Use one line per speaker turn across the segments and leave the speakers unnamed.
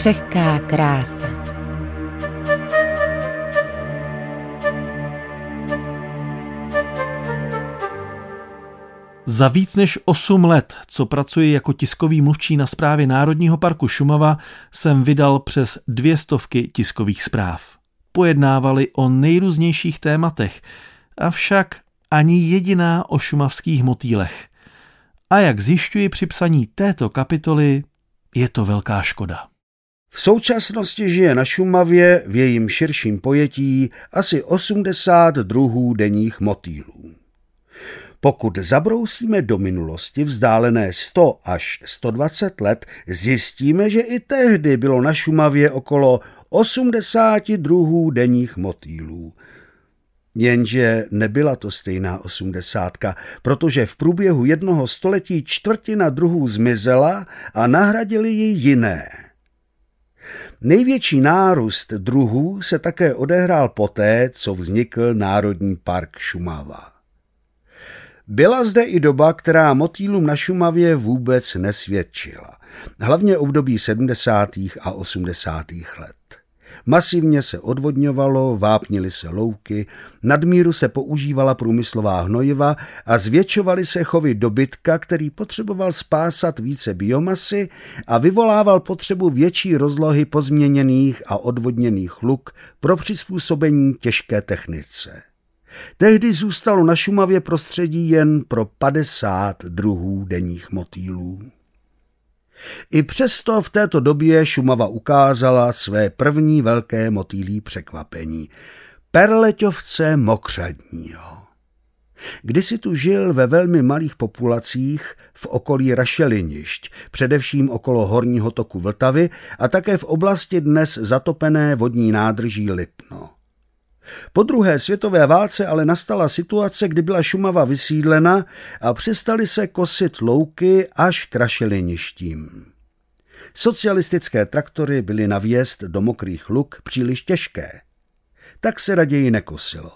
křehká krása.
Za víc než 8 let, co pracuji jako tiskový mluvčí na zprávě Národního parku Šumava, jsem vydal přes dvě stovky tiskových zpráv. Pojednávali o nejrůznějších tématech, avšak ani jediná o šumavských motýlech. A jak zjišťuji při psaní této kapitoly, je to velká škoda.
V současnosti žije na Šumavě v jejím širším pojetí asi 80 druhů denních motýlů. Pokud zabrousíme do minulosti vzdálené 100 až 120 let, zjistíme, že i tehdy bylo na Šumavě okolo 80 druhů denních motýlů. Jenže nebyla to stejná osmdesátka, protože v průběhu jednoho století čtvrtina druhů zmizela a nahradili ji jiné. Největší nárůst druhů se také odehrál poté, co vznikl Národní park Šumava. Byla zde i doba, která motýlům na Šumavě vůbec nesvědčila. Hlavně období 70. a 80. let. Masivně se odvodňovalo, vápnily se louky, nadmíru se používala průmyslová hnojiva a zvětšovaly se chovy dobytka, který potřeboval spásat více biomasy a vyvolával potřebu větší rozlohy pozměněných a odvodněných luk pro přizpůsobení těžké technice. Tehdy zůstalo na Šumavě prostředí jen pro 50 druhů denních motýlů. I přesto v této době Šumava ukázala své první velké motýlí překvapení. Perleťovce mokřadního. Kdysi tu žil ve velmi malých populacích v okolí Rašelinišť, především okolo horního toku Vltavy a také v oblasti dnes zatopené vodní nádrží Lipno. Po druhé světové válce ale nastala situace, kdy byla Šumava vysídlena a přestali se kosit louky až k rašeliništím. Socialistické traktory byly na vjezd do mokrých luk příliš těžké. Tak se raději nekosilo.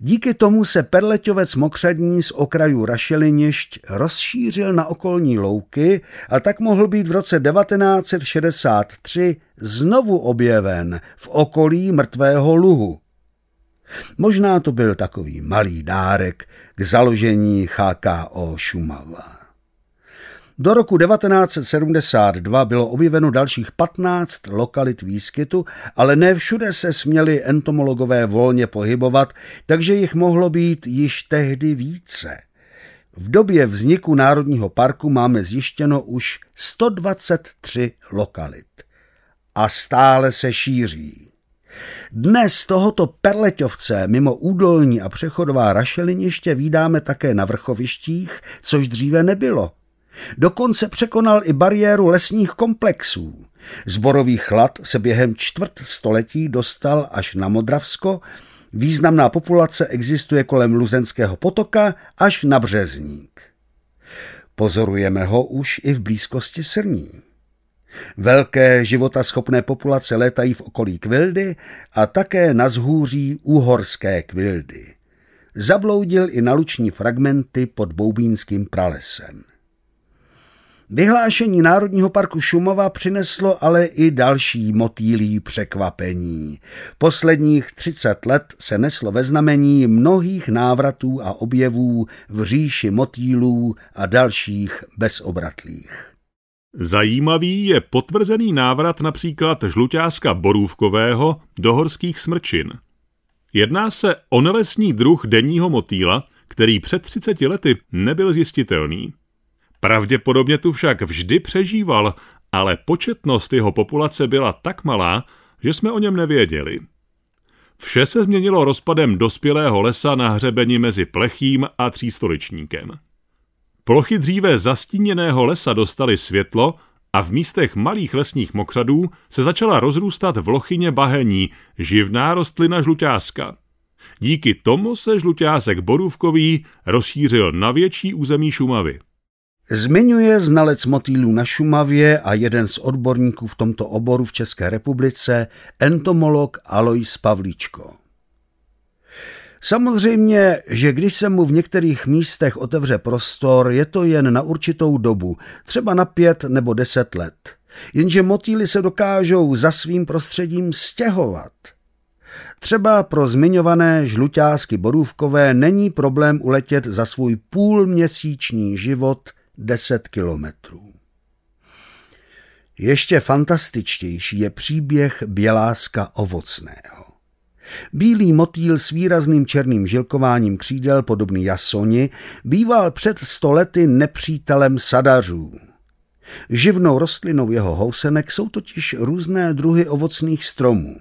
Díky tomu se perleťovec mokřadní z okrajů Rašelinišť rozšířil na okolní louky a tak mohl být v roce 1963 znovu objeven v okolí mrtvého luhu. Možná to byl takový malý dárek k založení HKO Šumava. Do roku 1972 bylo objeveno dalších 15 lokalit výskytu, ale ne všude se směli entomologové volně pohybovat, takže jich mohlo být již tehdy více. V době vzniku Národního parku máme zjištěno už 123 lokalit. A stále se šíří. Dnes tohoto perleťovce mimo údolní a přechodová rašeliniště vídáme také na vrchovištích, což dříve nebylo. Dokonce překonal i bariéru lesních komplexů. Zborový chlad se během čtvrt století dostal až na Modravsko, významná populace existuje kolem Luzenského potoka až na Březník. Pozorujeme ho už i v blízkosti Srní. Velké životaschopné populace létají v okolí Kvildy a také na zhůří úhorské Kvildy. Zabloudil i na luční fragmenty pod Boubínským pralesem. Vyhlášení Národního parku Šumava přineslo ale i další motýlí překvapení. Posledních 30 let se neslo ve znamení mnohých návratů a objevů v říši motýlů a dalších bezobratlých.
Zajímavý je potvrzený návrat například žluťáska borůvkového do horských smrčin. Jedná se o nelesní druh denního motýla, který před 30 lety nebyl zjistitelný. Pravděpodobně tu však vždy přežíval, ale početnost jeho populace byla tak malá, že jsme o něm nevěděli. Vše se změnilo rozpadem dospělého lesa na hřebeni mezi plechým a třístoličníkem. Plochy dříve zastíněného lesa dostaly světlo a v místech malých lesních mokřadů se začala rozrůstat v lochyně bahení, živná rostlina žluťáska. Díky tomu se žluťásek borůvkový rozšířil na větší území Šumavy.
Zmiňuje znalec motýlů na Šumavě a jeden z odborníků v tomto oboru v České republice, entomolog Alois Pavlíčko. Samozřejmě, že když se mu v některých místech otevře prostor, je to jen na určitou dobu, třeba na pět nebo deset let. Jenže motýly se dokážou za svým prostředím stěhovat. Třeba pro zmiňované žluťásky borůvkové není problém uletět za svůj půlměsíční život 10 kilometrů. Ještě fantastičtější je příběh běláska ovocného. Bílý motýl s výrazným černým žilkováním křídel, podobný jasoni, býval před stolety nepřítelem sadařů. Živnou rostlinou jeho housenek jsou totiž různé druhy ovocných stromů.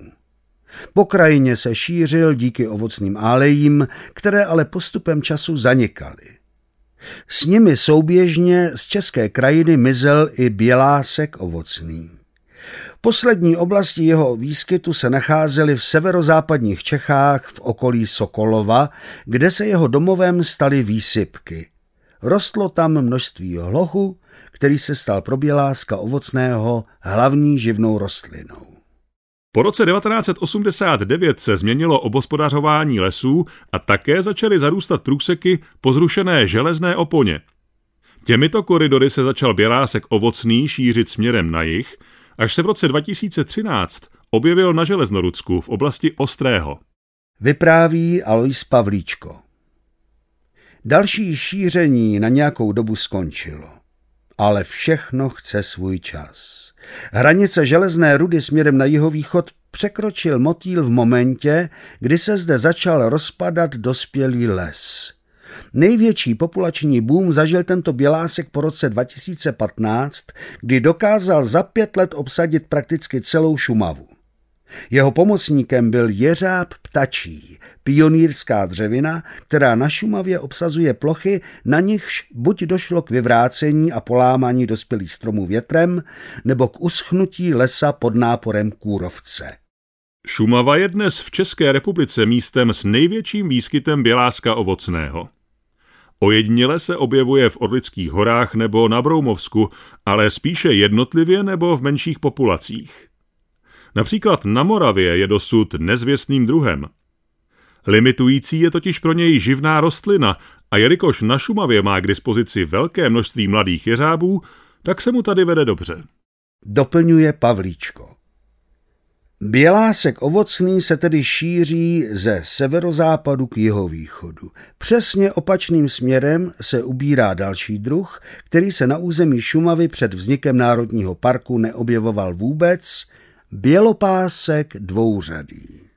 Po krajině se šířil díky ovocným álejím, které ale postupem času zanikaly. S nimi souběžně z české krajiny mizel i bělásek ovocný. Poslední oblasti jeho výskytu se nacházely v severozápadních Čechách v okolí Sokolova, kde se jeho domovem staly výsypky. Rostlo tam množství hlochu, který se stal pro běláska ovocného hlavní živnou rostlinou.
Po roce 1989 se změnilo obospodařování lesů a také začaly zarůstat průseky po zrušené železné oponě. Těmito koridory se začal bělásek ovocný šířit směrem na jih, až se v roce 2013 objevil na Železnorudsku v oblasti Ostrého.
Vypráví Alois Pavlíčko. Další šíření na nějakou dobu skončilo. Ale všechno chce svůj čas. Hranice železné rudy směrem na jihovýchod překročil motýl v momentě, kdy se zde začal rozpadat dospělý les. Největší populační boom zažil tento bělásek po roce 2015, kdy dokázal za pět let obsadit prakticky celou Šumavu. Jeho pomocníkem byl jeřáb ptačí, pionýrská dřevina, která na Šumavě obsazuje plochy, na nichž buď došlo k vyvrácení a polámání dospělých stromů větrem, nebo k uschnutí lesa pod náporem kůrovce.
Šumava je dnes v České republice místem s největším výskytem běláska ovocného. Ojediněle se objevuje v Orlických horách nebo na Broumovsku, ale spíše jednotlivě nebo v menších populacích. Například na Moravě je dosud nezvěstným druhem. Limitující je totiž pro něj živná rostlina a jelikož na Šumavě má k dispozici velké množství mladých jeřábů, tak se mu tady vede dobře.
Doplňuje Pavlíčko. Bělásek ovocný se tedy šíří ze severozápadu k jihovýchodu. Přesně opačným směrem se ubírá další druh, který se na území Šumavy před vznikem Národního parku neobjevoval vůbec, bělopásek dvouřadý.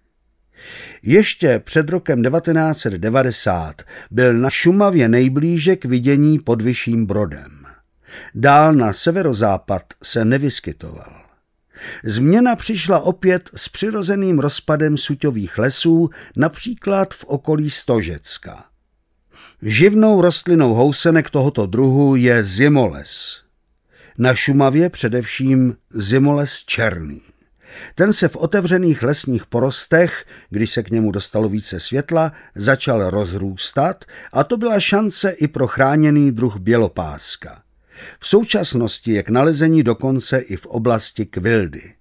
Ještě před rokem 1990 byl na Šumavě nejblíže k vidění pod Vyšším Brodem. Dál na severozápad se nevyskytoval. Změna přišla opět s přirozeným rozpadem suťových lesů, například v okolí Stožecka. Živnou rostlinou housenek tohoto druhu je zimoles. Na Šumavě především zimoles černý. Ten se v otevřených lesních porostech, když se k němu dostalo více světla, začal rozrůstat a to byla šance i pro chráněný druh bělopáska. V současnosti je k nalezení dokonce i v oblasti kvildy.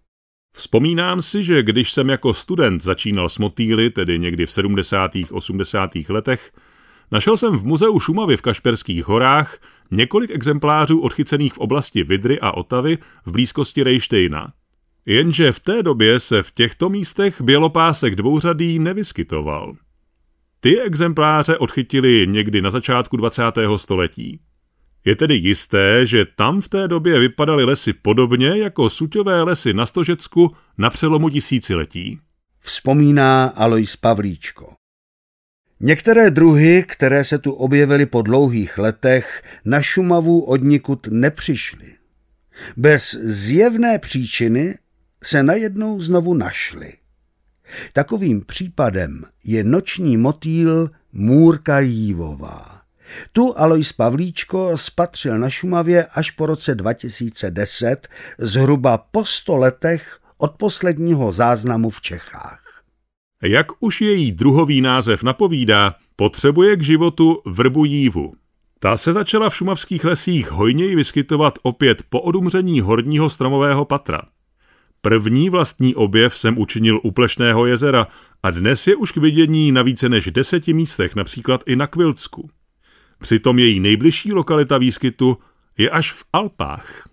Vzpomínám si, že když jsem jako student začínal s motýly, tedy někdy v 70. 80. letech, našel jsem v muzeu Šumavy v Kašperských horách několik exemplářů odchycených v oblasti Vidry a Otavy v blízkosti Rejštejna. Jenže v té době se v těchto místech bělopásek dvouřadý nevyskytoval. Ty exempláře odchytili někdy na začátku 20. století. Je tedy jisté, že tam v té době vypadaly lesy podobně jako suťové lesy na Stožecku na přelomu tisíciletí.
Vzpomíná Alois Pavlíčko. Některé druhy, které se tu objevily po dlouhých letech, na Šumavu odnikud nepřišly. Bez zjevné příčiny se najednou znovu našly. Takovým případem je noční motýl Můrka Jívová. Tu Alois Pavlíčko spatřil na Šumavě až po roce 2010, zhruba po sto letech od posledního záznamu v Čechách.
Jak už její druhový název napovídá, potřebuje k životu vrbu jívu. Ta se začala v šumavských lesích hojněji vyskytovat opět po odumření horního stromového patra. První vlastní objev jsem učinil u Plešného jezera a dnes je už k vidění na více než deseti místech, například i na Kvilcku. Přitom její nejbližší lokalita výskytu je až v Alpách.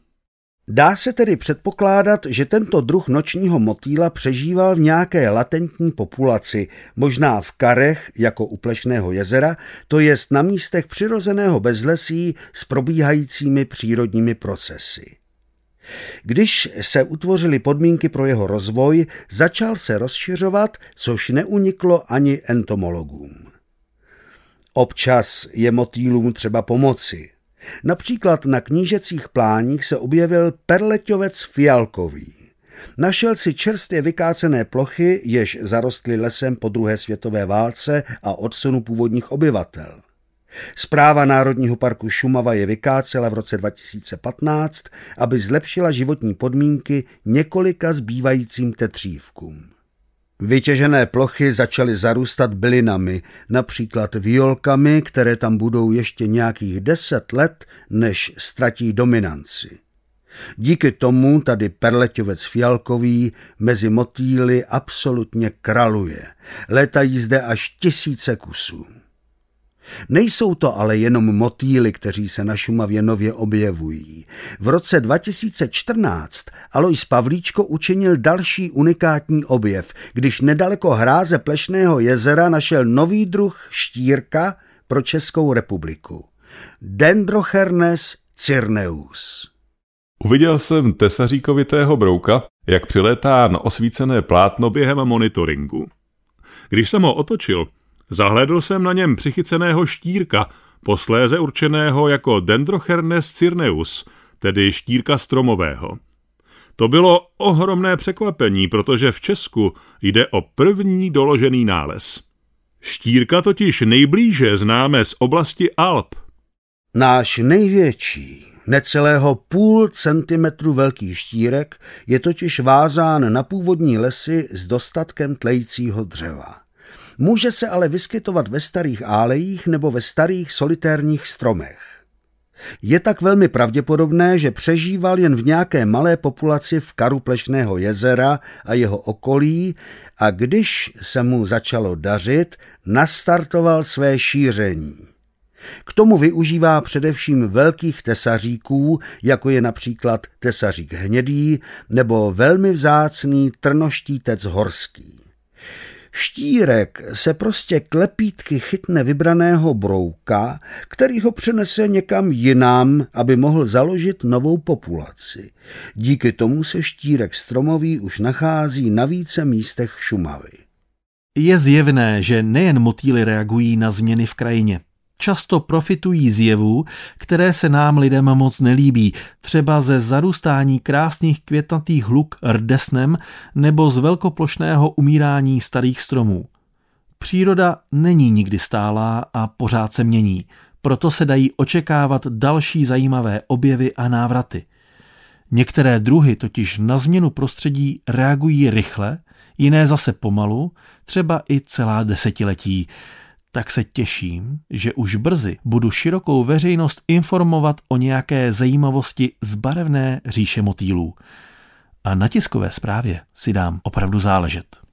Dá se tedy předpokládat, že tento druh nočního motýla přežíval v nějaké latentní populaci, možná v karech jako u Plešného jezera, to jest na místech přirozeného bezlesí s probíhajícími přírodními procesy. Když se utvořily podmínky pro jeho rozvoj, začal se rozšiřovat, což neuniklo ani entomologům. Občas je motýlům třeba pomoci. Například na knížecích pláních se objevil perleťovec fialkový. Našel si čerstvě vykácené plochy, jež zarostly lesem po druhé světové válce a odsunu původních obyvatel. Zpráva Národního parku Šumava je vykácela v roce 2015, aby zlepšila životní podmínky několika zbývajícím tetřívkům. Vytěžené plochy začaly zarůstat bylinami, například violkami, které tam budou ještě nějakých deset let, než ztratí dominanci. Díky tomu tady perleťovec fialkový mezi motýly absolutně kraluje. Létají zde až tisíce kusů. Nejsou to ale jenom motýly, kteří se na Šumavě nově objevují. V roce 2014 Alois Pavlíčko učinil další unikátní objev, když nedaleko hráze Plešného jezera našel nový druh štírka pro Českou republiku. Dendrochernes cirneus.
Uviděl jsem tesaříkovitého brouka, jak přilétá na osvícené plátno během monitoringu. Když jsem ho otočil, Zahledl jsem na něm přichyceného štírka, posléze určeného jako Dendrochernes cirneus, tedy štírka stromového. To bylo ohromné překvapení, protože v Česku jde o první doložený nález. Štírka totiž nejblíže známe z oblasti Alp.
Náš největší, necelého půl centimetru velký štírek je totiž vázán na původní lesy s dostatkem tlejícího dřeva. Může se ale vyskytovat ve starých álejích nebo ve starých solitérních stromech. Je tak velmi pravděpodobné, že přežíval jen v nějaké malé populaci v karu Plešného jezera a jeho okolí a když se mu začalo dařit, nastartoval své šíření. K tomu využívá především velkých tesaříků, jako je například tesařík hnědý nebo velmi vzácný trnoštítec horský. Štírek se prostě klepítky chytne vybraného brouka, který ho přenese někam jinam, aby mohl založit novou populaci. Díky tomu se štírek stromový už nachází na více místech Šumavy.
Je zjevné, že nejen motýly reagují na změny v krajině často profitují z jevů, které se nám lidem moc nelíbí, třeba ze zarůstání krásných květnatých hluk rdesnem nebo z velkoplošného umírání starých stromů. Příroda není nikdy stálá a pořád se mění, proto se dají očekávat další zajímavé objevy a návraty. Některé druhy totiž na změnu prostředí reagují rychle, jiné zase pomalu, třeba i celá desetiletí tak se těším, že už brzy budu širokou veřejnost informovat o nějaké zajímavosti z barevné říše motýlů. A na tiskové zprávě si dám opravdu záležet.